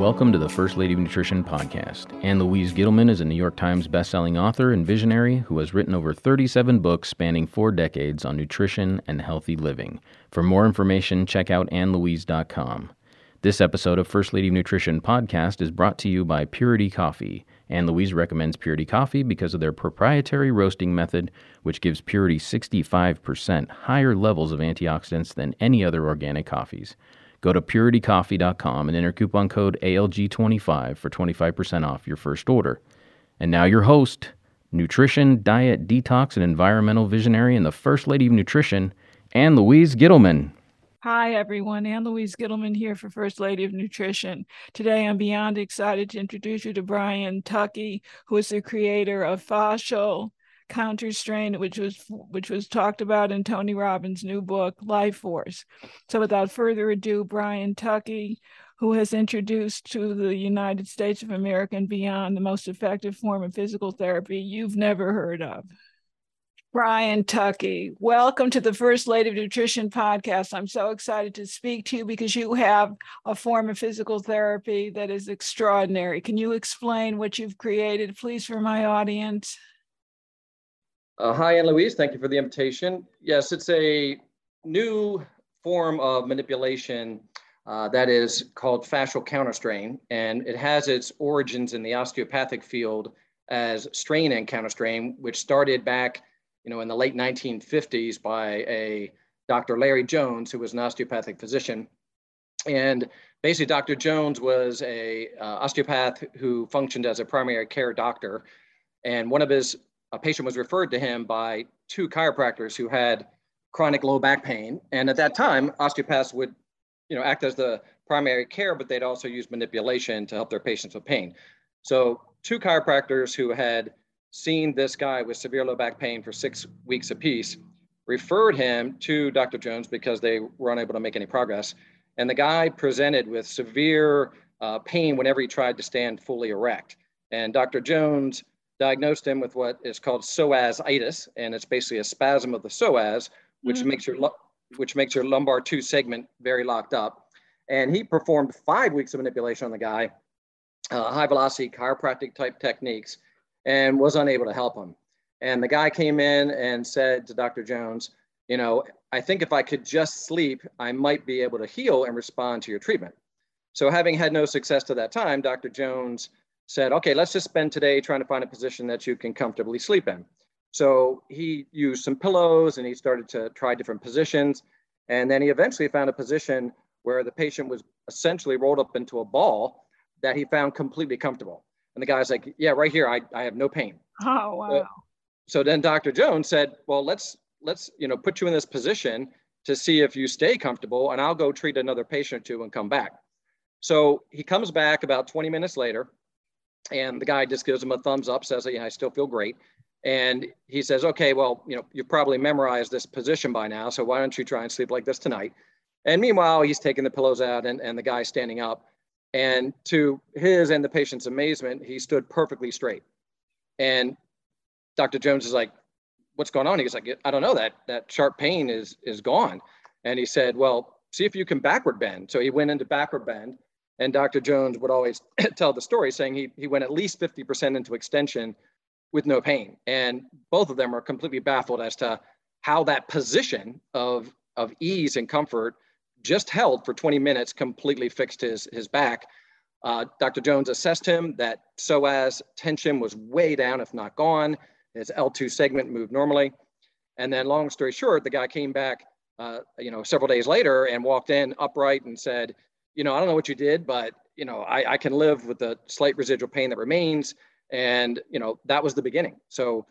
Welcome to the First Lady of Nutrition podcast. Ann Louise Gittleman is a New York Times bestselling author and visionary who has written over 37 books spanning four decades on nutrition and healthy living. For more information, check out annlouise.com. This episode of First Lady of Nutrition podcast is brought to you by Purity Coffee. Ann Louise recommends Purity Coffee because of their proprietary roasting method, which gives Purity 65% higher levels of antioxidants than any other organic coffees. Go to puritycoffee.com and enter coupon code ALG25 for 25% off your first order. And now, your host, nutrition, diet, detox, and environmental visionary, and the First Lady of Nutrition, Ann Louise Gittleman. Hi, everyone. Ann Louise Gittleman here for First Lady of Nutrition. Today, I'm beyond excited to introduce you to Brian Tuckey, who is the creator of Fascial counter strain, which was which was talked about in Tony Robbins' new book, Life Force. So without further ado, Brian Tuckey, who has introduced to the United States of America and beyond the most effective form of physical therapy you've never heard of. Brian Tuckey, welcome to the First Lady of Nutrition podcast. I'm so excited to speak to you because you have a form of physical therapy that is extraordinary. Can you explain what you've created, please, for my audience? Uh, hi, Ann Louise. Thank you for the invitation. Yes, it's a new form of manipulation uh, that is called fascial counterstrain, and it has its origins in the osteopathic field as strain and counterstrain, which started back, you know, in the late 1950s by a Dr. Larry Jones, who was an osteopathic physician. And basically, Dr. Jones was a uh, osteopath who functioned as a primary care doctor. And one of his a patient was referred to him by two chiropractors who had chronic low back pain. And at that time, osteopaths would, you know, act as the primary care, but they'd also use manipulation to help their patients with pain. So two chiropractors who had seen this guy with severe low back pain for six weeks apiece referred him to Dr. Jones because they were unable to make any progress. And the guy presented with severe uh, pain whenever he tried to stand fully erect. And Dr. Jones diagnosed him with what is called psoasitis, and it's basically a spasm of the psoas, which mm-hmm. makes your which makes your lumbar two segment very locked up. And he performed five weeks of manipulation on the guy, uh, high velocity chiropractic type techniques, and was unable to help him. And the guy came in and said to Dr. Jones, you know, I think if I could just sleep, I might be able to heal and respond to your treatment. So having had no success to that time, Dr. Jones said, okay, let's just spend today trying to find a position that you can comfortably sleep in. So he used some pillows and he started to try different positions. And then he eventually found a position where the patient was essentially rolled up into a ball that he found completely comfortable. And the guy's like, yeah, right here, I, I have no pain. Oh, wow. So, so then Dr. Jones said, well, let's, let's, you know, put you in this position to see if you stay comfortable and I'll go treat another patient or two and come back. So he comes back about 20 minutes later and the guy just gives him a thumbs up, says, yeah, I still feel great. And he says, okay, well, you know, you've probably memorized this position by now, so why don't you try and sleep like this tonight? And meanwhile, he's taking the pillows out and, and the guy's standing up. And to his and the patient's amazement, he stood perfectly straight. And Dr. Jones is like, what's going on? He's like, I don't know, that, that sharp pain is, is gone. And he said, well, see if you can backward bend. So he went into backward bend and Dr. Jones would always tell the story saying he, he went at least 50% into extension with no pain. And both of them are completely baffled as to how that position of, of ease and comfort just held for 20 minutes completely fixed his, his back. Uh, Dr. Jones assessed him that psoas tension was way down, if not gone. His L2 segment moved normally. And then long story short, the guy came back, uh, you know, several days later and walked in upright and said, you know, I don't know what you did, but you know, I, I can live with the slight residual pain that remains. And you know, that was the beginning. So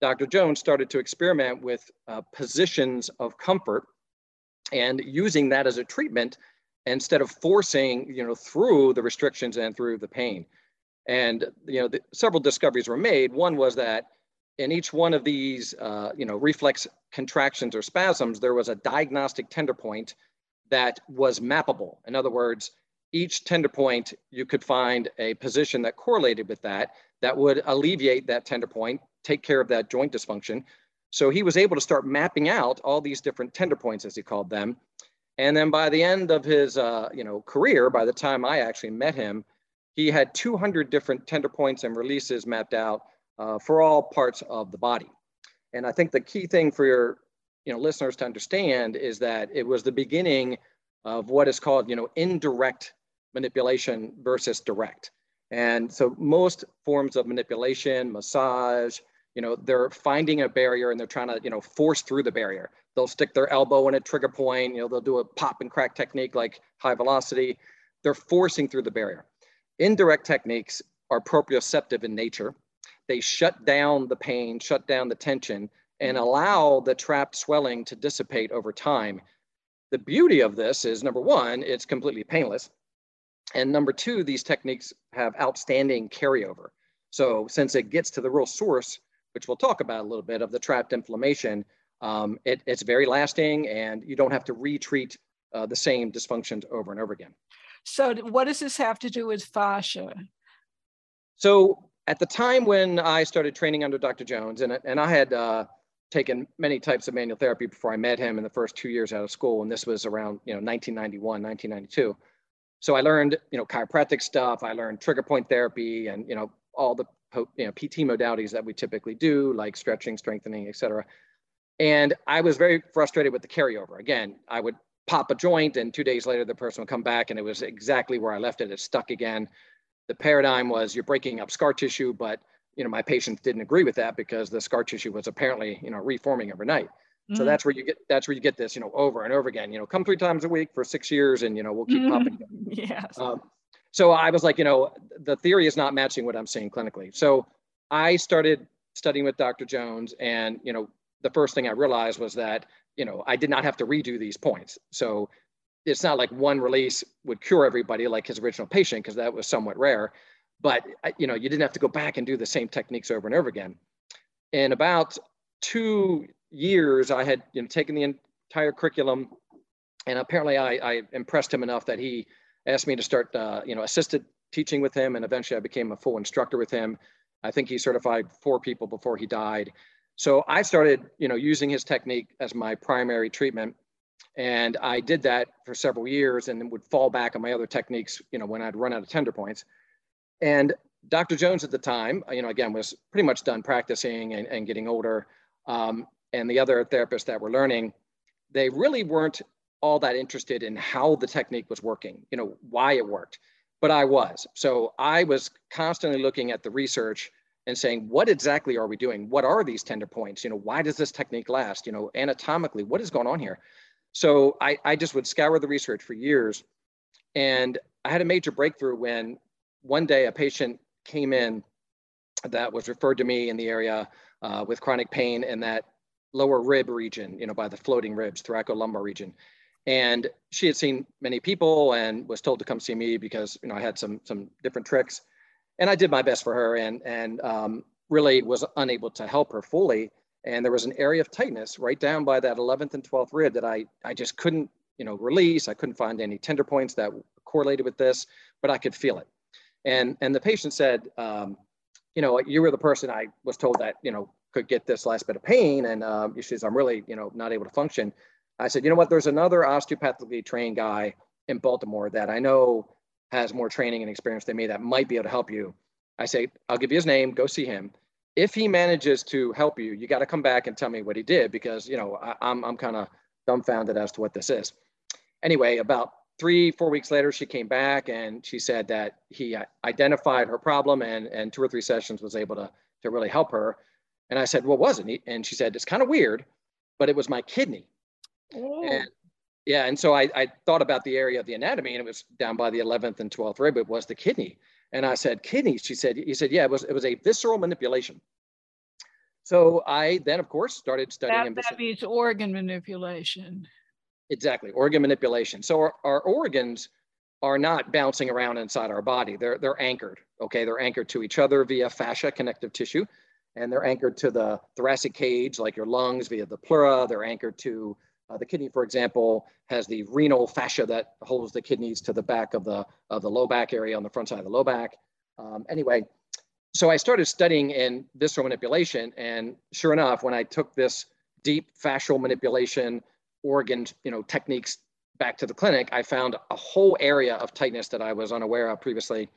Dr. Jones started to experiment with uh, positions of comfort and using that as a treatment instead of forcing, you know, through the restrictions and through the pain. And you know, the, several discoveries were made. One was that in each one of these, uh, you know, reflex contractions or spasms, there was a diagnostic tender point that was mappable. In other words, each tender point, you could find a position that correlated with that, that would alleviate that tender point, take care of that joint dysfunction. So he was able to start mapping out all these different tender points, as he called them. And then by the end of his uh, you know, career, by the time I actually met him, he had 200 different tender points and releases mapped out uh, for all parts of the body. And I think the key thing for your you know, listeners to understand is that it was the beginning of what is called you know, indirect manipulation versus direct. And so most forms of manipulation, massage, you know, they're finding a barrier and they're trying to, you know, force through the barrier. They'll stick their elbow in a trigger point, you know, they'll do a pop and crack technique like high velocity. They're forcing through the barrier. Indirect techniques are proprioceptive in nature. They shut down the pain, shut down the tension, and allow the trapped swelling to dissipate over time. The beauty of this is number one, it's completely painless. And number two, these techniques have outstanding carryover. So since it gets to the real source, which we'll talk about a little bit of the trapped inflammation, um, it, it's very lasting and you don't have to retreat uh, the same dysfunctions over and over again. So what does this have to do with fascia? So at the time when I started training under Dr. Jones, and, and I had uh, taken many types of manual therapy before I met him in the first two years out of school, and this was around you know 1991, 1992. So I learned you know chiropractic stuff. I learned trigger point therapy, and you know all the you know PT modalities that we typically do, like stretching, strengthening, etc. And I was very frustrated with the carryover. Again, I would pop a joint, and two days later the person would come back, and it was exactly where I left it. It stuck again. The paradigm was you're breaking up scar tissue, but you know my patients didn't agree with that because the scar tissue was apparently you know reforming overnight. Mm-hmm. So that's where you get that's where you get this you know over and over again. You know, come three times a week for six years, and you know we'll keep mm-hmm. popping. Yes. Um, so I was like, you know, the theory is not matching what I'm seeing clinically. So I started studying with Dr. Jones, and you know, the first thing I realized was that you know I did not have to redo these points. So it's not like one release would cure everybody like his original patient because that was somewhat rare. But you know, you didn't have to go back and do the same techniques over and over again. In about two years, I had you know taken the entire curriculum, and apparently I, I impressed him enough that he asked me to start, uh, you know, assisted teaching with him, and eventually I became a full instructor with him. I think he certified four people before he died. So I started, you know, using his technique as my primary treatment, and I did that for several years, and would fall back on my other techniques, you know, when I'd run out of tender points. And Dr. Jones at the time, you know, again, was pretty much done practicing and, and getting older. Um, and the other therapists that were learning, they really weren't all that interested in how the technique was working, you know, why it worked. But I was. So I was constantly looking at the research and saying, what exactly are we doing? What are these tender points? You know, why does this technique last? You know, anatomically, what is going on here? So I, I just would scour the research for years. And I had a major breakthrough when one day a patient came in that was referred to me in the area uh, with chronic pain in that lower rib region, you know, by the floating ribs, thoracolumbar region and she had seen many people and was told to come see me because you know I had some some different tricks, and I did my best for her and and um, really was unable to help her fully. And there was an area of tightness right down by that 11th and 12th rib that I I just couldn't you know release. I couldn't find any tender points that correlated with this, but I could feel it. And and the patient said, um, you know, you were the person I was told that you know could get this last bit of pain, and um, she says I'm really you know not able to function. I said, you know what? There's another osteopathically trained guy in Baltimore that I know has more training and experience than me that might be able to help you. I say, I'll give you his name, go see him. If he manages to help you, you got to come back and tell me what he did because, you know, I, I'm, I'm kind of dumbfounded as to what this is. Anyway, about three, four weeks later, she came back and she said that he uh, identified her problem and, and two or three sessions was able to, to really help her. And I said, what was it? And she said, it's kind of weird, but it was my kidney. Oh. And yeah, and so I, I thought about the area of the anatomy, and it was down by the 11th and 12th rib. It was the kidney, and I said, "Kidneys?" She said, "He said, yeah, it was. It was a visceral manipulation." So I then, of course, started studying. That, that means organ manipulation. Exactly, organ manipulation. So our, our organs are not bouncing around inside our body. They're they're anchored. Okay, they're anchored to each other via fascia, connective tissue, and they're anchored to the thoracic cage, like your lungs, via the pleura. They're anchored to uh, the kidney, for example, has the renal fascia that holds the kidneys to the back of the, of the low back area on the front side of the low back. Um, anyway, so I started studying in visceral manipulation. And sure enough, when I took this deep fascial manipulation organ you know, techniques back to the clinic, I found a whole area of tightness that I was unaware of previously.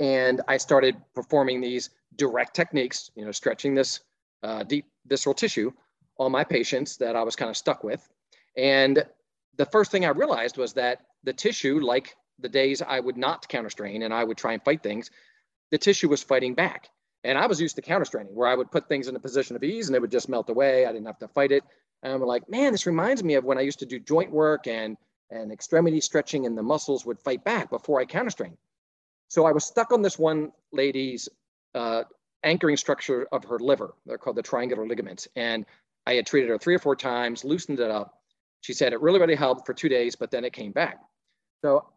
And I started performing these direct techniques, you know, stretching this uh, deep visceral tissue on my patients that I was kind of stuck with. And the first thing I realized was that the tissue, like the days I would not counter strain and I would try and fight things, the tissue was fighting back. And I was used to counter straining where I would put things in a position of ease and it would just melt away. I didn't have to fight it. And I'm like, man, this reminds me of when I used to do joint work and, and extremity stretching and the muscles would fight back before I counter strain. So I was stuck on this one lady's uh, anchoring structure of her liver. They're called the triangular ligaments. And I had treated her three or four times, loosened it up. She said it really, really helped for two days, but then it came back. So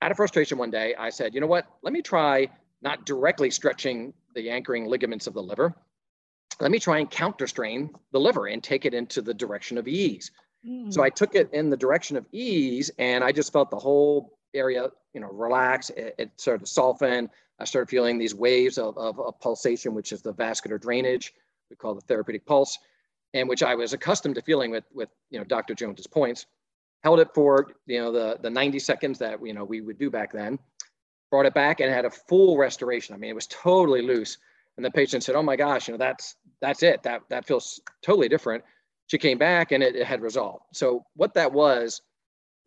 out of frustration one day, I said, you know what? Let me try not directly stretching the anchoring ligaments of the liver. Let me try and counter strain the liver and take it into the direction of ease. Mm. So I took it in the direction of ease and I just felt the whole area, you know, relax. It, it started to soften. I started feeling these waves of, of, of, pulsation, which is the vascular drainage we call the therapeutic pulse, and which I was accustomed to feeling with, with you know, Dr. Jones's points. Held it for, you know, the, the 90 seconds that, you know, we would do back then brought it back and had a full restoration. I mean, it was totally loose. And the patient said, "Oh my gosh, you know, that's that's it. That that feels totally different." She came back and it, it had resolved. So what that was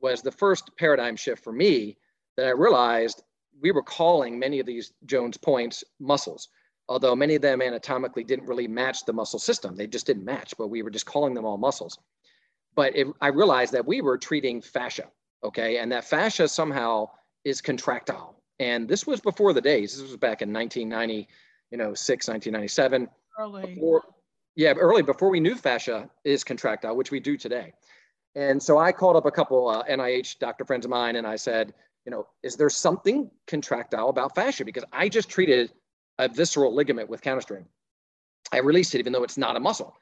was the first paradigm shift for me that I realized we were calling many of these Jones points muscles, although many of them anatomically didn't really match the muscle system. They just didn't match, but we were just calling them all muscles. But it, I realized that we were treating fascia, okay, and that fascia somehow is contractile and this was before the days. This was back in 1990, you know, six, 1997. Early. Before, yeah, early before we knew fascia is contractile, which we do today. And so I called up a couple uh, NIH doctor friends of mine and I said, you know, is there something contractile about fascia? Because I just treated a visceral ligament with counterstrain. I released it even though it's not a muscle.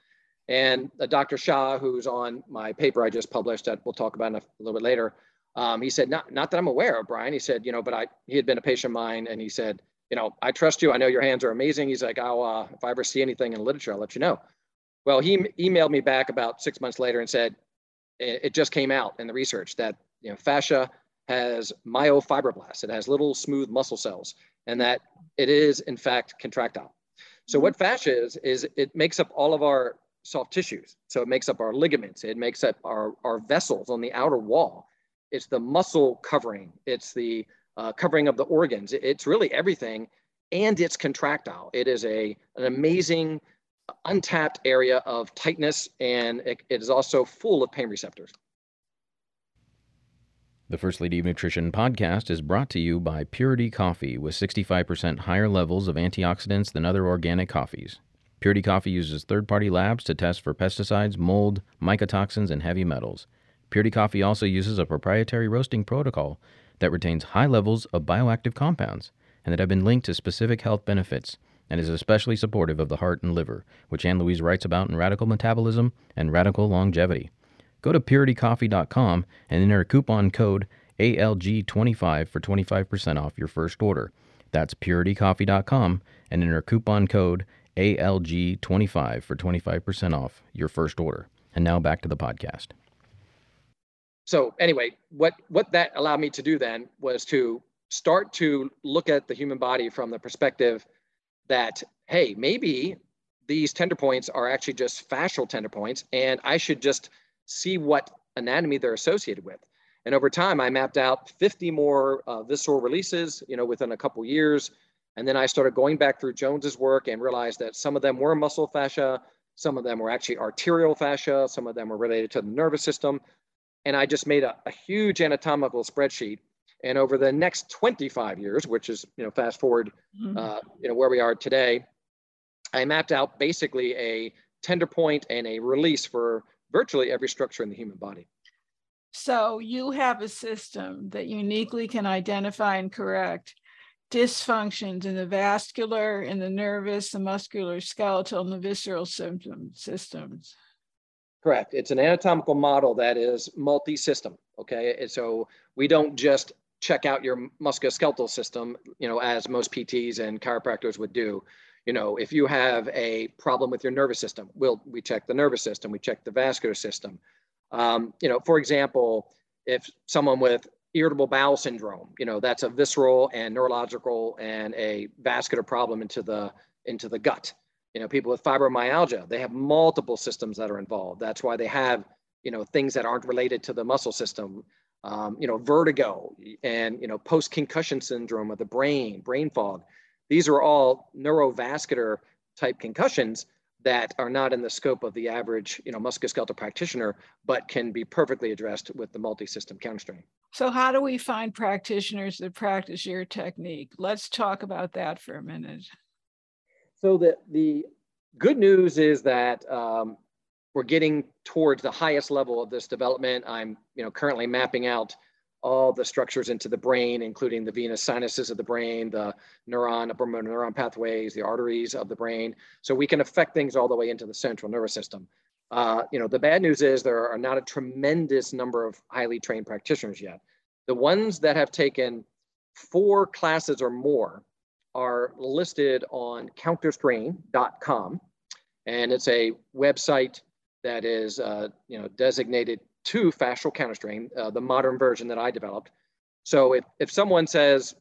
And Dr. Shah, who's on my paper I just published that we'll talk about a little bit later, um, he said, not, not that I'm aware of, Brian. He said, you know, but I, he had been a patient of mine and he said, you know, I trust you. I know your hands are amazing. He's like, I'll, uh, if I ever see anything in literature, I'll let you know. Well, he emailed me back about six months later and said, it, it just came out in the research that, you know, fascia has myofibroblasts. It has little smooth muscle cells and that it is in fact contractile. So what fascia is, is it makes up all of our soft tissues. So it makes up our ligaments. It makes up our, our vessels on the outer wall it's the muscle covering, it's the uh, covering of the organs. It's really everything, and it's contractile. It is a an amazing untapped area of tightness, and it, it is also full of pain receptors. The First Lady of Nutrition podcast is brought to you by Purity Coffee with 65% higher levels of antioxidants than other organic coffees. Purity Coffee uses third party labs to test for pesticides, mold, mycotoxins, and heavy metals. Purity Coffee also uses a proprietary roasting protocol that retains high levels of bioactive compounds and that have been linked to specific health benefits and is especially supportive of the heart and liver, which Ann Louise writes about in Radical Metabolism and Radical Longevity. Go to puritycoffee.com and enter coupon code ALG25 for 25% off your first order. That's puritycoffee.com and enter coupon code ALG25 for 25% off your first order. And now back to the podcast so anyway, what what that allowed me to do then was to start to look at the human body from the perspective that hey, maybe these tender points are actually just fascial tender points, and I should just see what anatomy they're associated with. And over time, I mapped out 50 more uh, visceral releases, you know, within a couple years. And then I started going back through Jones's work and realized that some of them were muscle fascia, some of them were actually arterial fascia, some of them were related to the nervous system, and I just made a, a huge anatomical spreadsheet. And over the next 25 years, which is you know fast forward, mm-hmm. uh, you know where we are today, I mapped out basically a tender point and a release for virtually every structure in the human body. So you have a system that uniquely can identify and correct dysfunctions in the vascular, in the nervous, the muscular, skeletal, and the visceral symptom systems. Correct. It's an anatomical model that is multi-system. Okay, and so we don't just check out your musculoskeletal system, you know, as most PTs and chiropractors would do. You know, if you have a problem with your nervous system, we'll we check the nervous system, we check the vascular system. Um, you know, for example, if someone with irritable bowel syndrome. You know, that's a visceral and neurological and a vascular problem into the into the gut. You know, people with fibromyalgia, they have multiple systems that are involved. That's why they have, you know, things that aren't related to the muscle system. Um, you know, vertigo and you know, post-concussion syndrome of the brain, brain fog. These are all neurovascular type concussions that are not in the scope of the average, you know, musculoskeletal practitioner, but can be perfectly addressed with the multi-system counterstrain. So how do we find practitioners that practice your technique? Let's talk about that for a minute. So the, the good news is that um, we're getting towards the highest level of this development. I'm, you know, currently mapping out all the structures into the brain, including the venous sinuses of the brain, the neuron, upper motor neuron pathways, the arteries of the brain. So we can affect things all the way into the central nervous system. Uh, you know, the bad news is there are not a tremendous number of highly trained practitioners yet. The ones that have taken four classes or more are listed on counterstrain.com. And it's a website that is, uh, you know, designated to fascial counterstrain, uh, the modern version that I developed. So if, if someone says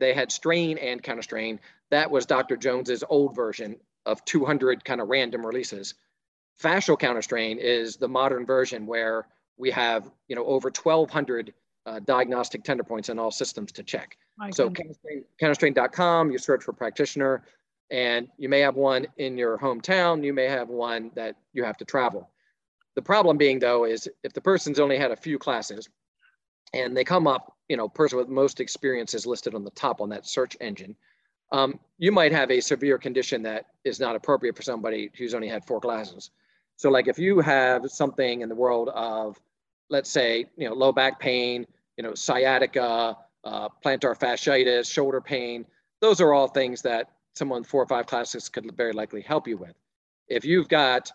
they had strain and counterstrain, that was Dr. Jones's old version of 200 kind of random releases. Fascial counterstrain is the modern version where we have, you know, over 1,200 uh, diagnostic tender points in all systems to check. My so counterstrain, counterstrain.com, you search for practitioner, and you may have one in your hometown. You may have one that you have to travel. The problem being though is if the person's only had a few classes and they come up, you know, person with most experience is listed on the top on that search engine, um, you might have a severe condition that is not appropriate for somebody who's only had four classes. So like if you have something in the world of, let's say, you know, low back pain, you know, sciatica, uh, plantar fasciitis, shoulder pain, those are all things that someone four or five classes could very likely help you with. If you've got,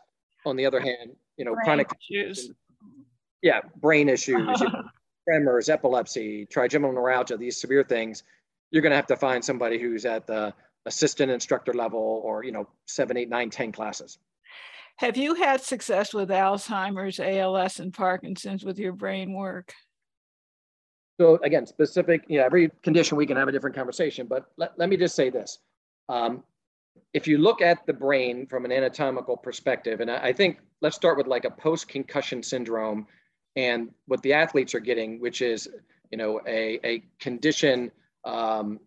on the other hand, you know, brain chronic issues. Yeah, brain issues, you know, tremors, epilepsy, trigeminal neuralgia, these severe things, you're going to have to find somebody who's at the assistant instructor level or, you know, seven, eight, nine, ten classes. Have you had success with Alzheimer's, ALS, and Parkinson's with your brain work? So again, specific, you know, every condition we can have a different conversation, but let, let me just say this. Um, if you look at the brain from an anatomical perspective, and I, I think let's start with like a post-concussion syndrome and what the athletes are getting, which is, you know, a, a condition um,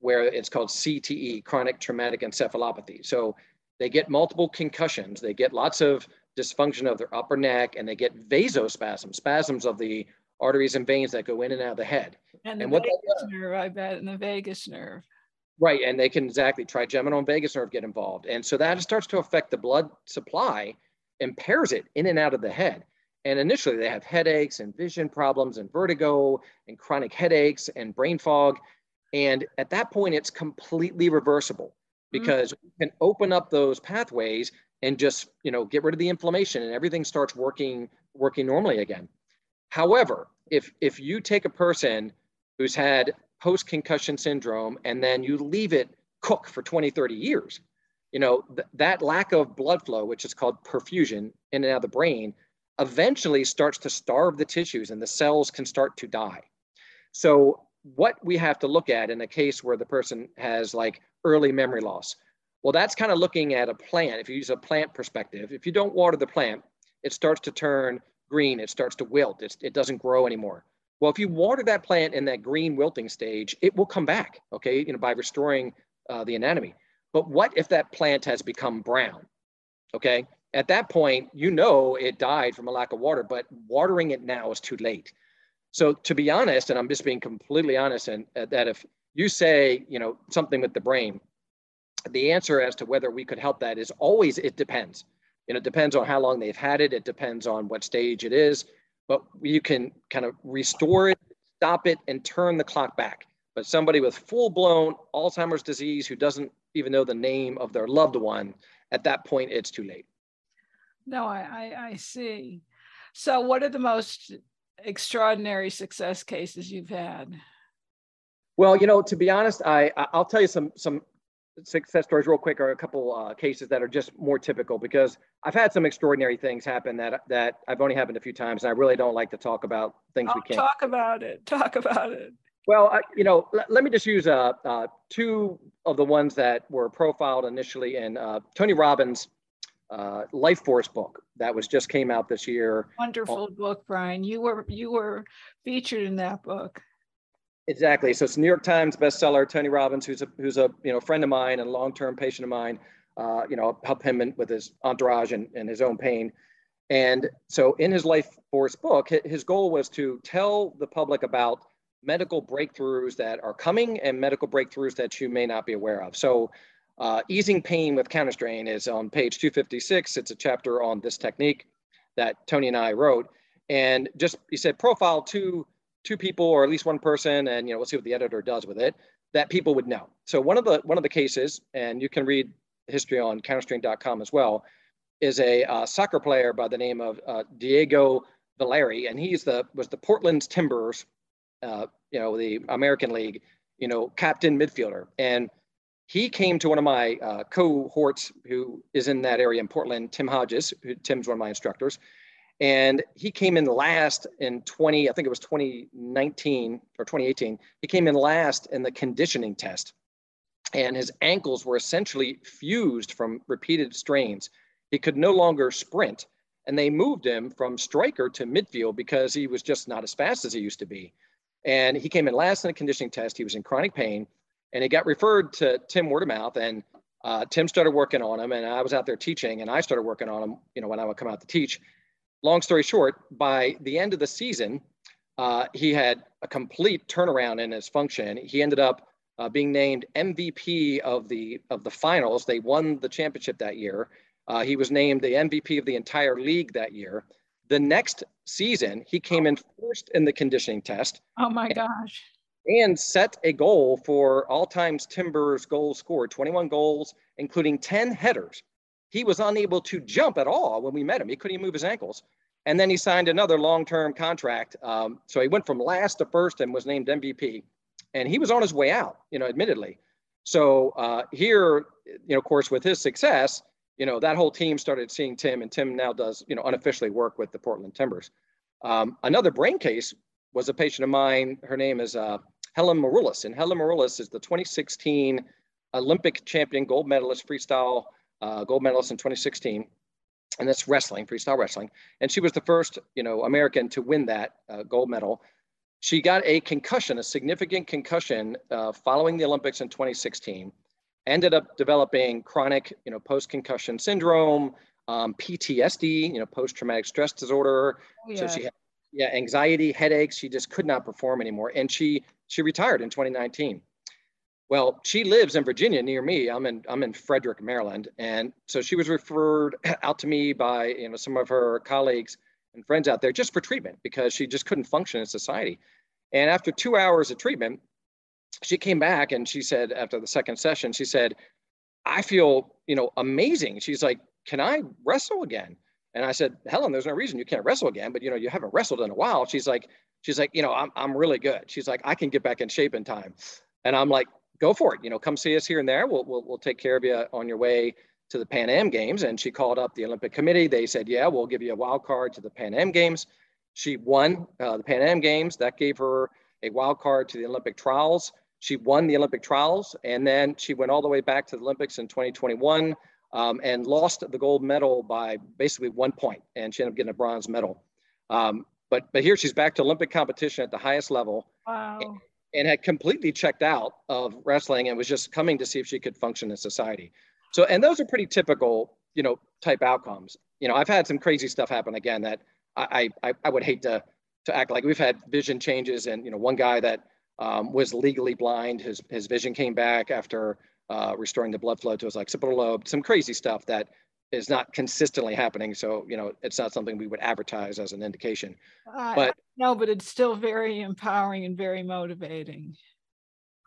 where it's called CTE, chronic traumatic encephalopathy. So they get multiple concussions, they get lots of dysfunction of their upper neck, and they get vasospasms, spasms of the arteries and veins that go in and out of the head. And the and vagus nerve, I bet, and the vagus nerve. Right, and they can exactly trigeminal and vagus nerve get involved, and so that starts to affect the blood supply, impairs it in and out of the head. And initially, they have headaches and vision problems and vertigo and chronic headaches and brain fog. And at that point, it's completely reversible mm-hmm. because mm-hmm. we can open up those pathways and just you know get rid of the inflammation, and everything starts working working normally again. However, if if you take a person who's had post concussion syndrome and then you leave it cook for 20, 30 years. You know, th- that lack of blood flow, which is called perfusion in and out of the brain, eventually starts to starve the tissues and the cells can start to die. So, what we have to look at in a case where the person has like early memory loss, well, that's kind of looking at a plant. If you use a plant perspective, if you don't water the plant, it starts to turn green, it starts to wilt, it's, it doesn't grow anymore. Well, if you water that plant in that green wilting stage, it will come back, okay, you know, by restoring uh, the anatomy. But what if that plant has become brown? Okay, at that point, you know it died from a lack of water, but watering it now is too late. So to be honest, and I'm just being completely honest, and uh, that if you say, you know, something with the brain, the answer as to whether we could help that is always it depends. You know, it depends on how long they've had it. It depends on what stage it is but you can kind of restore it, stop it, and turn the clock back. But somebody with full blown Alzheimer's disease who doesn't even know the name of their loved one, at that point, it's too late. No, I, I, I see. So, what are the most extraordinary success cases you've had? Well, you know, to be honest, I I'll tell you some some success stories real quick are a couple uh, cases that are just more typical because I've had some extraordinary things happen that that I've only happened a few times, and I really don't like to talk about things oh, we can't talk about it. Talk about it. Well, uh, you know, l- let me just use uh, uh, two of the ones that were profiled initially in uh, Tony Robbins' uh, Life Force book that was just came out this year. Wonderful book, Brian. You were you were featured in that book. Exactly. So it's New York Times bestseller. Tony Robbins, who's a who's a you know friend of mine and a long-term patient of mine, uh, you know, help him in, with his entourage and, and his own pain. And so in his Life Force book, his goal was to tell the public about medical breakthroughs that are coming and medical breakthroughs that you may not be aware of. So uh, easing pain with counter strain is on page 256. It's a chapter on this technique that Tony and I wrote. And just, he said, profile two two people or at least one person, and you know we'll see what the editor does with it. That people would know. So one of the one of the cases, and you can read history on counterstrain.com as well, is a uh, soccer player by the name of uh, Diego Valeri, and he's the was the Portland Timbers, uh, you know, the American League, you know, captain midfielder, and he came to one of my uh, cohorts who is in that area in Portland, Tim Hodges, who Tim's one of my instructors, and he came in last in 20, I think it was 2019 or 2018. He came in last in the conditioning test. And his ankles were essentially fused from repeated strains. He could no longer sprint. And they moved him from striker to midfield because he was just not as fast as he used to be. And he came in last in the conditioning test. He was in chronic pain. And he got referred to Tim Word of Mouth. And uh, Tim started working on him. And I was out there teaching. And I started working on him, you know, when I would come out to teach long story short, by the end of the season, uh, he had a complete turnaround in his function. He ended up uh, being named MVP of the of the finals. They won the championship that year. Uh, he was named the MVP of the entire league that year. The next season, he came in first in the conditioning test. Oh my gosh! And set a goal for all times Timbers goal scored, 21 goals, including 10 headers. He was unable to jump at all when we met him. He couldn't even move his ankles. And then he signed another long-term contract. Um, so he went from last to first and was named MVP. And he was on his way out, you know, admittedly. So uh, here, you know, of course, with his success, you know, that whole team started seeing Tim, and Tim now does, you know, unofficially work with the Portland Timbers. Um, another brain case was a patient of mine. Her name is uh, Helen Maroulis, and Helen Maroulis is the 2016 Olympic champion gold medalist freestyle uh, gold medalist in 2016, and that's wrestling, freestyle wrestling. And she was the first, you know, American to win that uh, gold medal. She got a concussion, a significant concussion, uh, following the Olympics in 2016. Ended up developing chronic, you know, post-concussion syndrome, um, PTSD, you know, post-traumatic stress disorder. Oh, yeah. So she had yeah, anxiety, headaches. She just could not perform anymore, and she she retired in 2019. Well, she lives in Virginia near me. I'm in I'm in Frederick, Maryland, and so she was referred out to me by you know some of her colleagues and friends out there just for treatment because she just couldn't function in society. And after two hours of treatment, she came back and she said after the second session, she said, "I feel you know amazing." She's like, "Can I wrestle again?" And I said, "Helen, there's no reason you can't wrestle again, but you know you haven't wrestled in a while." She's like, "She's like, you know, I'm I'm really good." She's like, "I can get back in shape in time." And I'm like, go for it. You know, come see us here and there. We'll, we'll, we'll take care of you on your way to the Pan Am Games. And she called up the Olympic Committee. They said, yeah, we'll give you a wild card to the Pan Am Games. She won uh, the Pan Am Games. That gave her a wild card to the Olympic trials. She won the Olympic trials. And then she went all the way back to the Olympics in 2021 um, and lost the gold medal by basically one point. And she ended up getting a bronze medal. Um, but, but here she's back to Olympic competition at the highest level. Wow and had completely checked out of wrestling and was just coming to see if she could function in society. So, and those are pretty typical, you know, type outcomes. You know, I've had some crazy stuff happen again that I I, I would hate to to act like we've had vision changes and you know one guy that um, was legally blind his his vision came back after uh, restoring the blood flow to his occipital lobe. Some crazy stuff that is not consistently happening. So, you know, it's not something we would advertise as an indication. Uh, but no, but it's still very empowering and very motivating.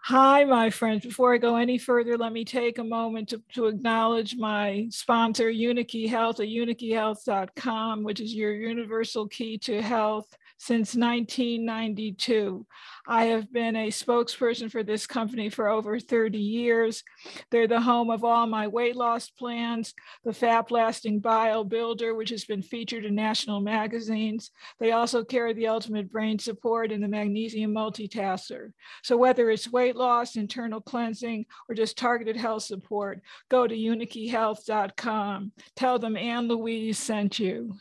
Hi, my friends. Before I go any further, let me take a moment to, to acknowledge my sponsor, Unikey Health at unikeyhealth.com, which is your universal key to health since 1992. I have been a spokesperson for this company for over 30 years. They're the home of all my weight loss plans, the Fat Blasting Bio Builder, which has been featured in national magazines. They also carry the Ultimate Brain Support and the Magnesium Multitasker. So whether it's weight loss, internal cleansing, or just targeted health support, go to unikeyhealth.com. Tell them Ann Louise sent you.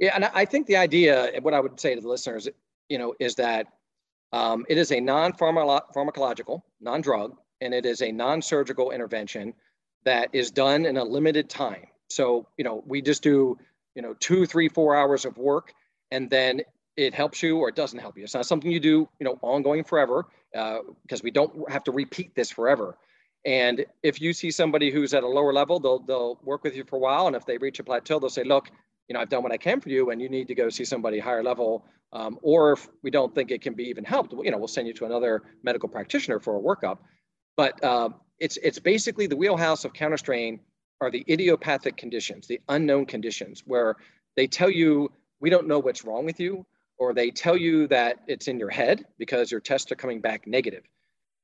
Yeah, and I think the idea, what I would say to the listeners, you know, is that um, it is a non-pharmacological, non-drug, and it is a non-surgical intervention that is done in a limited time. So, you know, we just do, you know, two, three, four hours of work, and then it helps you or it doesn't help you. It's not something you do, you know, ongoing forever, uh, because we don't have to repeat this forever. And if you see somebody who's at a lower level, they'll they'll work with you for a while, and if they reach a plateau, they'll say, "Look, you know, I've done what I can for you, and you need to go see somebody higher level um, or if we don't think it can be even helped, you know, we'll send you to another medical practitioner for a workup. But uh, it's it's basically the wheelhouse of counterstrain are the idiopathic conditions, the unknown conditions, where they tell you we don't know what's wrong with you, or they tell you that it's in your head because your tests are coming back negative.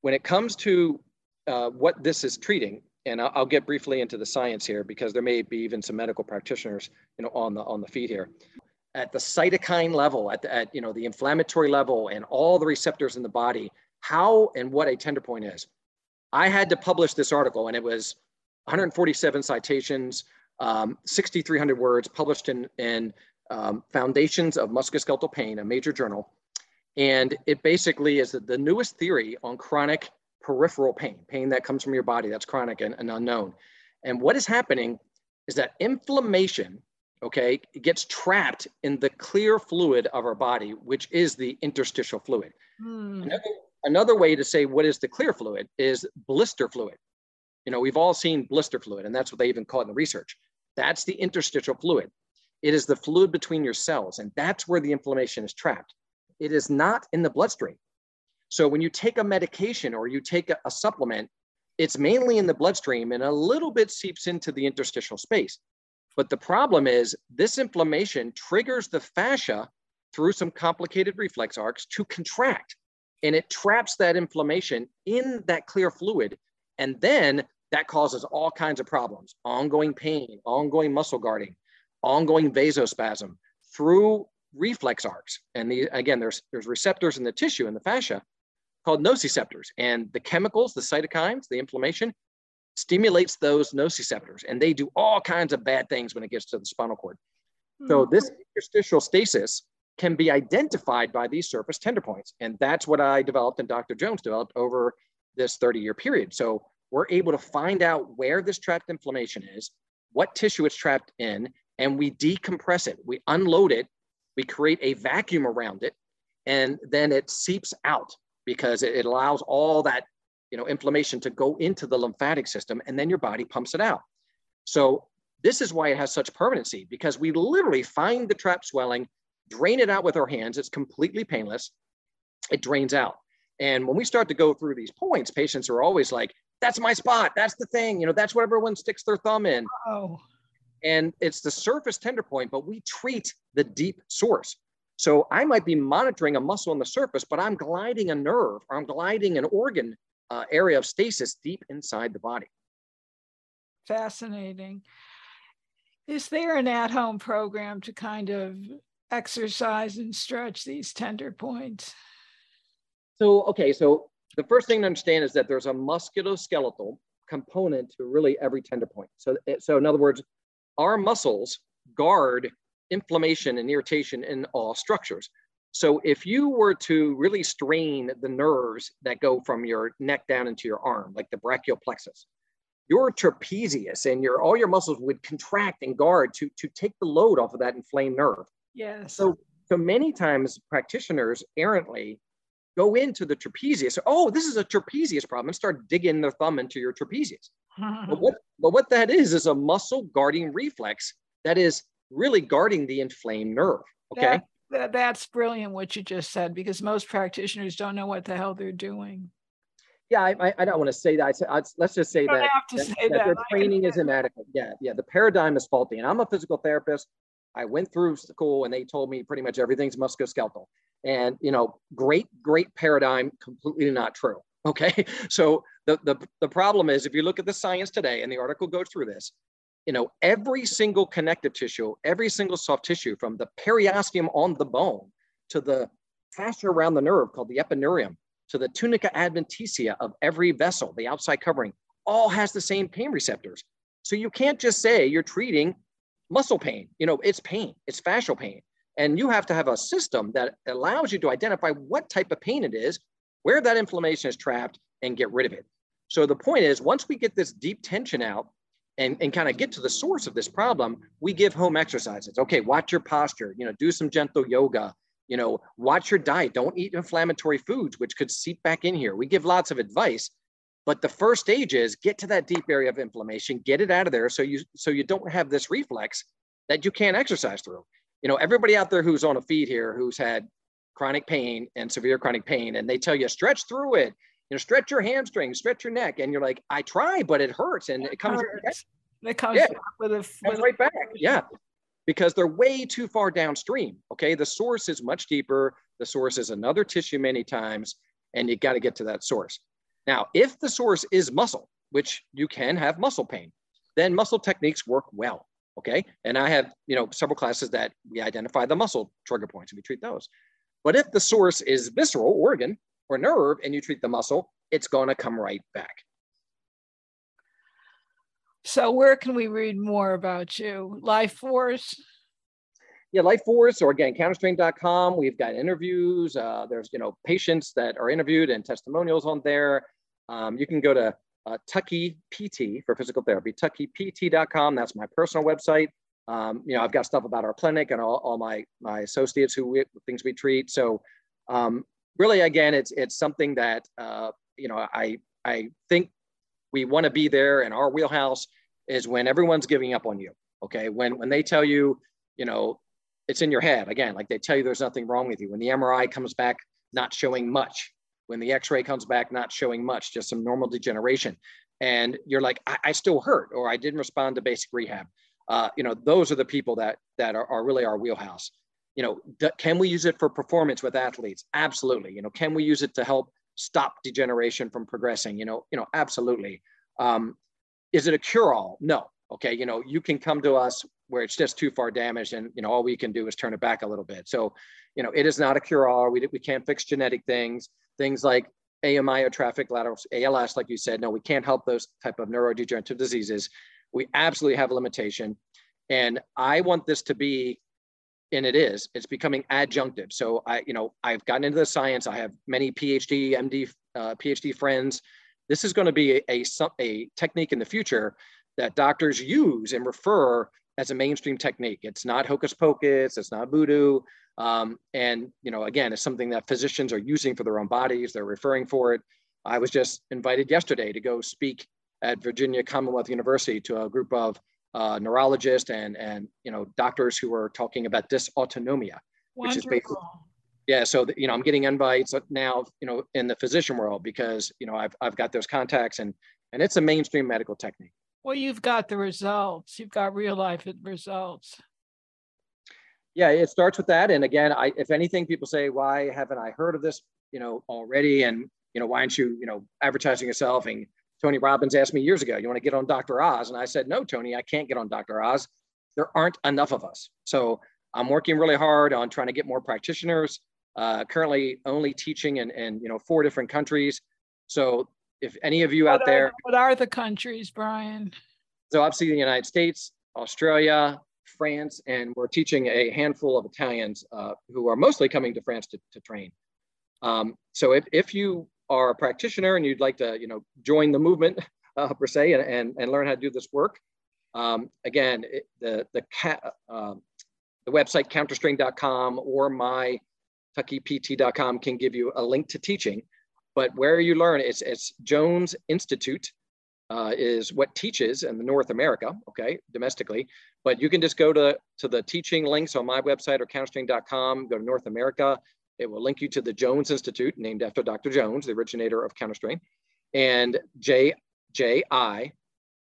When it comes to uh, what this is treating, and I'll, get briefly into the science here because there may be even some medical practitioners, you know, on the on the feed here at the cytokine level, at, the, at you know the inflammatory level, and all the receptors in the body, how and what a tender point is. I had to publish this article, and it was 147 citations, um, 6,300 words, published in in um, Foundations of Musculoskeletal Pain, a major journal, and it basically is the newest theory on chronic peripheral pain, pain that comes from your body that's chronic and, and unknown. And what is happening is that inflammation okay, gets trapped in the clear fluid of our body, which is the interstitial fluid. Hmm. Another, another way to say what is the clear fluid is blister fluid. You know, we've all seen blister fluid, and that's what they even call it in the research. That's the interstitial fluid. It is the fluid between your cells, and that's where the inflammation is trapped. It is not in the bloodstream. So when you take a medication or you take a, a supplement, it's mainly in the bloodstream and a little bit seeps into the interstitial space. But the problem is this inflammation triggers the fascia through some complicated reflex arcs to contract and it traps that inflammation in that clear fluid. And then that causes all kinds of problems, ongoing pain, ongoing muscle guarding, ongoing vasospasm through reflex arcs. And the, again, there's, there's receptors in the tissue in the fascia called nociceptors. And the chemicals, the cytokines, the inflammation stimulates those nociceptors, and they do all kinds of bad things when it gets to the spinal cord. Mm-hmm. So hmm. this interstitial stasis can be identified by these surface tender points. And that's what I developed and Dr. Jones developed over this 30 year period. So we're able to find out where this trapped inflammation is, what tissue it's trapped in, and we decompress it. We unload it, we create a vacuum around it, and then it seeps out because it allows all that you know, inflammation to go into the lymphatic system and then your body pumps it out. So this is why it has such permanency because we literally find the trap swelling, drain it out with our hands. It's completely painless. It drains out. And when we start to go through these points, patients are always like, that's my spot. That's the thing. You know, that's what everyone sticks their thumb in. Oh. And it's the surface tender point, but we treat the deep source. So I might be monitoring a muscle on the surface, but I'm gliding a nerve or I'm gliding an organ uh, area of stasis deep inside the body. Fascinating. Is there an at home program to kind of exercise and stretch these tender points? So, okay, so the first thing to understand is that there's a musculoskeletal component to really every tender point. So, so in other words, our muscles guard inflammation and irritation in all structures. So if you were to really strain the nerves that go from your neck down into your arm, like the brachial plexus, your trapezius and your all your muscles would contract and guard to to take the load off of that inflamed nerve. Yes. So so many times practitioners errantly go into the trapezius. Oh, this is a trapezius problem, and start digging their thumb into your trapezius. but what but what that is is a muscle guarding reflex that is really guarding the inflamed nerve. Okay. That, that, that's brilliant what you just said because most practitioners don't know what the hell they're doing. Yeah, I, I don't want to say that. I, I, let's just say that, that, say that, that, their training is inadequate. Yeah, yeah, the paradigm is faulty. And I'm a physical therapist. I went through school and they told me pretty much everything's musculoskeletal. And, you know, great, great paradigm, completely not true. Okay. So the, the, the problem is if you look at the science today and the article goes through this, you know, every single connective tissue, every single soft tissue from the periosteum on the bone to the fascia around the nerve called the epineurium to the tunica adventitia of every vessel, the outside covering, all has the same pain receptors. So you can't just say you're treating muscle pain. You know, it's pain, it's fascial pain. And you have to have a system that allows you to identify what type of pain it is, where that inflammation is trapped, and get rid of it. So the point is, once we get this deep tension out and, and kind of get to the source of this problem, we give home exercises. Okay, watch your posture, you know, do some gentle yoga, you know, watch your diet. Don't eat inflammatory foods, which could seep back in here. We give lots of advice, but the first stage is get to that deep area of inflammation, get it out of there so you so you don't have this reflex that you can't exercise through. You know, everybody out there who's on a feed here who's had chronic pain and severe chronic pain, and they tell you stretch through it, you know, stretch your hamstrings, stretch your neck, and you're like, I try, but it hurts, and it, it comes. Hurts. It comes yeah. with a with right back. Yeah, because they're way too far downstream. Okay, the source is much deeper. The source is another tissue many times, and you got to get to that source. Now, if the source is muscle, which you can have muscle pain, then muscle techniques work well. Okay. And I have, you know, several classes that we identify the muscle trigger points and we treat those. But if the source is visceral, organ, or nerve, and you treat the muscle, it's going to come right back. So, where can we read more about you? Life Force? Yeah, Life Force, or again, counterstrain.com. We've got interviews. Uh, there's, you know, patients that are interviewed and testimonials on there. Um, you can go to uh, Tuckey PT for physical therapy, tuckeypt.com. That's my personal website. Um, you know, I've got stuff about our clinic and all, all my my associates who we, things we treat. So um, really, again, it's it's something that uh, you know I I think we want to be there in our wheelhouse is when everyone's giving up on you. Okay, when when they tell you, you know, it's in your head again, like they tell you there's nothing wrong with you. When the MRI comes back not showing much, when the x-ray comes back not showing much just some normal degeneration and you're like i, I still hurt or i didn't respond to basic rehab uh, you know those are the people that that are, are really our wheelhouse you know d- can we use it for performance with athletes? Absolutely. You know can we use it to help stop degeneration from progressing? You know you know absolutely. Um, is it a cure-all? No. Okay you know you can come to us where it's just too far damaged and you know all we can do is turn it back a little bit. So you know it is not a cure-all. We, we can't fix genetic things. Things like amyotrophic lateral ALS, like you said, no, we can't help those type of neurodegenerative diseases. We absolutely have a limitation. And I want this to be, and it is, it's becoming adjunctive. So I, you know, I've gotten into the science. I have many PhD, MD, uh, PhD friends. This is going to be a, a, a technique in the future that doctors use and refer as a mainstream technique. It's not hocus pocus, it's not voodoo. Um, and, you know, again, it's something that physicians are using for their own bodies. They're referring for it. I was just invited yesterday to go speak at Virginia Commonwealth University to a group of uh, neurologists and, and, you know, doctors who are talking about dysautonomia, which is basically, yeah. So, you know, I'm getting invites now, you know, in the physician world because, you know, I've, I've got those contacts and, and it's a mainstream medical technique. Well, you've got the results. You've got real life results yeah, it starts with that. And again, I, if anything, people say, why haven't I heard of this, you know, already? And, you know, why aren't you, you know, advertising yourself? And Tony Robbins asked me years ago, you want to get on Dr. Oz? And I said, no, Tony, I can't get on Dr. Oz. There aren't enough of us. So I'm working really hard on trying to get more practitioners. Uh, currently only teaching in, in, you know, four different countries. So if any of you what out there. What are the countries, Brian? So obviously the United States, Australia, France, and we're teaching a handful of Italians uh, who are mostly coming to France to, to train. Um, so if, if you are a practitioner and you'd like to, you know, join the movement uh, per se and, and, and learn how to do this work, um, again, it, the, the, uh, the website counterstrain.com or my tuckeypt.com can give you a link to teaching. But where you learn, it's, it's Jones Institute uh, is what teaches in North America, okay, domestically. But you can just go to, to the teaching links on my website or counterstrain.com, go to North America. It will link you to the Jones Institute, named after Dr. Jones, the originator of Counterstrain, and J, J-I,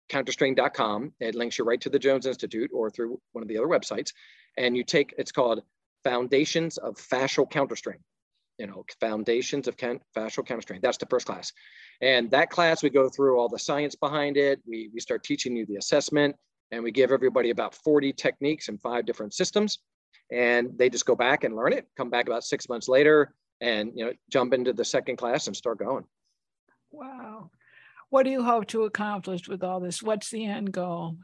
counterstrain.com. It links you right to the Jones Institute or through one of the other websites. and you take it's called Foundations of Fascial Counterstrain. You know, Foundations of can, Fascial Counterstrain. That's the first class, and that class we go through all the science behind it. We we start teaching you the assessment, and we give everybody about 40 techniques and five different systems, and they just go back and learn it. Come back about six months later, and you know, jump into the second class and start going. Wow. What do you hope to accomplish with all this? What's the end goal?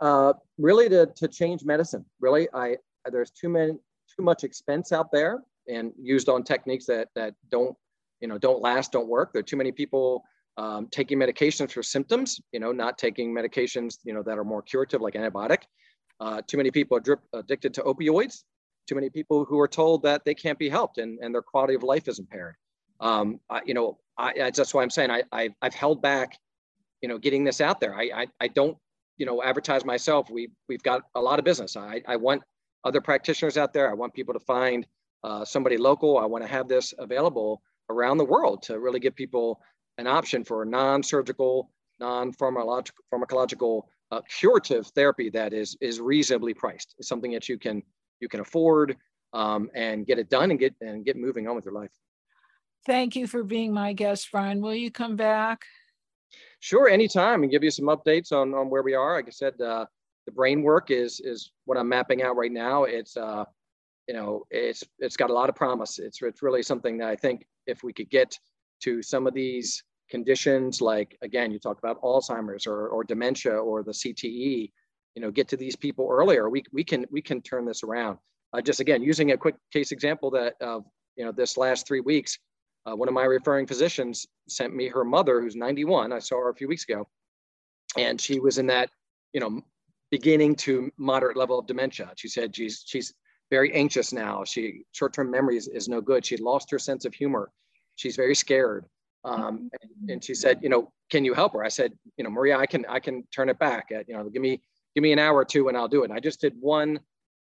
Uh, really to, to change medicine. Really, I there's too many too much expense out there and used on techniques that that don't you know don't last, don't work. There are too many people um, taking medications for symptoms. You know, not taking medications you know that are more curative like antibiotic. Uh, too many people are drip, addicted to opioids. Too many people who are told that they can't be helped and, and their quality of life is impaired. Um, I, you know, I, that's why I'm saying I, I, have held back, you know, getting this out there. I, I, I, don't, you know, advertise myself. We, we've got a lot of business. I, I want other practitioners out there. I want people to find uh, somebody local. I want to have this available around the world to really give people an option for non-surgical, non-pharmacological pharmacological, uh, curative therapy that is is reasonably priced. It's something that you can you can afford um, and get it done and get and get moving on with your life. Thank you for being my guest, Brian. Will you come back? Sure, anytime, and give you some updates on, on where we are. Like I said, uh, the brain work is is what I'm mapping out right now. It's uh, you know, it's it's got a lot of promise. It's it's really something that I think if we could get to some of these conditions, like again, you talk about Alzheimer's or or dementia or the CTE, you know, get to these people earlier. We we can we can turn this around. Uh, just again, using a quick case example that of uh, you know this last three weeks uh, one of my referring physicians sent me her mother, who's 91. I saw her a few weeks ago, and she was in that, you know, beginning to moderate level of dementia. She said she's she's very anxious now. She short-term memory is, is no good. She lost her sense of humor. She's very scared. Um, and, and, she said, you know, can you help her? I said, you know, Maria, I can I can turn it back. At, you know, give me give me an hour or two and I'll do it. And I just did one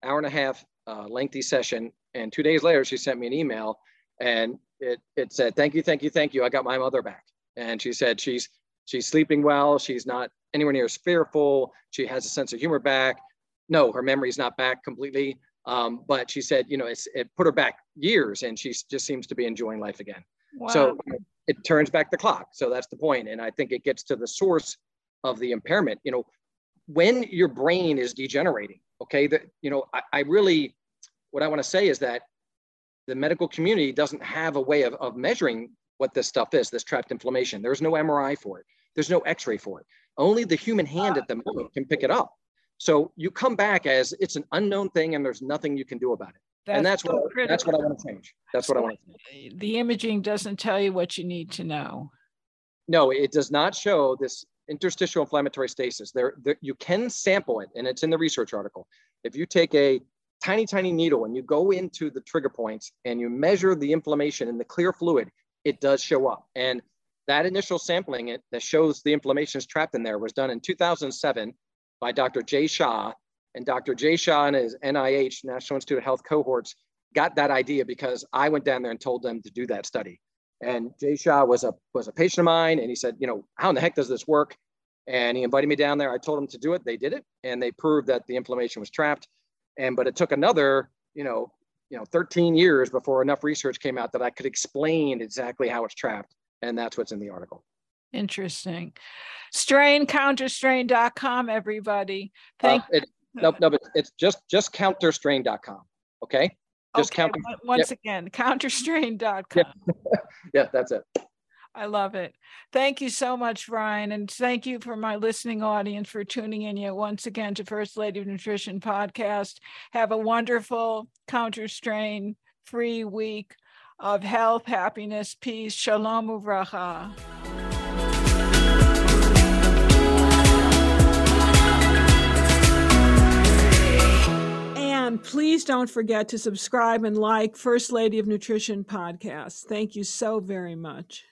hour and a half uh, lengthy session, and two days later she sent me an email and it, it said, thank you, thank you, thank you. I got my mother back. And she said, she's, she's sleeping well. She's not anywhere near as fearful. She has a sense of humor back. No, her memory's not back completely. Um, but she said, you know, it's, it put her back years and she just seems to be enjoying life again. Wow. So it turns back the clock. So that's the point. And I think it gets to the source of the impairment. You know, when your brain is degenerating, okay, that, you know, I, I really, what I want to say is that the medical community doesn't have a way of, of measuring what this stuff is, this trapped inflammation. There's no MRI for it. There's no x-ray for it. Only the human hand at the moment can pick it up. So you come back as it's an unknown thing and there's nothing you can do about it. That's and that's so what critical. that's what I want to change. That's so what I want to change. The imaging doesn't tell you what you need to know. No, it does not show this interstitial inflammatory stasis. There, there you can sample it, and it's in the research article. If you take a tiny, tiny needle and you go into the trigger points and you measure the inflammation in the clear fluid, it does show up. And that initial sampling it, that shows the inflammation is trapped in there was done in 2007 by Dr. Jay Shah. And Dr. Jay Shah and his NIH, National Institute of Health cohorts, got that idea because I went down there and told them to do that study. And Jay Shah was a, was a patient of mine. And he said, you know, how in the heck does this work? And he invited me down there. I told him to do it. They did it. And they proved that the inflammation was trapped. And but it took another, you know, you know, 13 years before enough research came out that I could explain exactly how it's trapped. And that's what's in the article. Interesting. Straincounterstrain.com, everybody. Thank uh, it, no, no, but it's just just counterstrain.com. Okay. Just okay, counter, once yep. again, counterstrain.com. Yeah. yeah, that's it. I love it. Thank you so much, Ryan. And thank you for my listening audience for tuning in yet once again to First Lady of Nutrition podcast. Have a wonderful counterstrain free week of health, happiness, peace. Shalom uvracha. And please don't forget to subscribe and like First Lady of Nutrition podcast. Thank you so very much.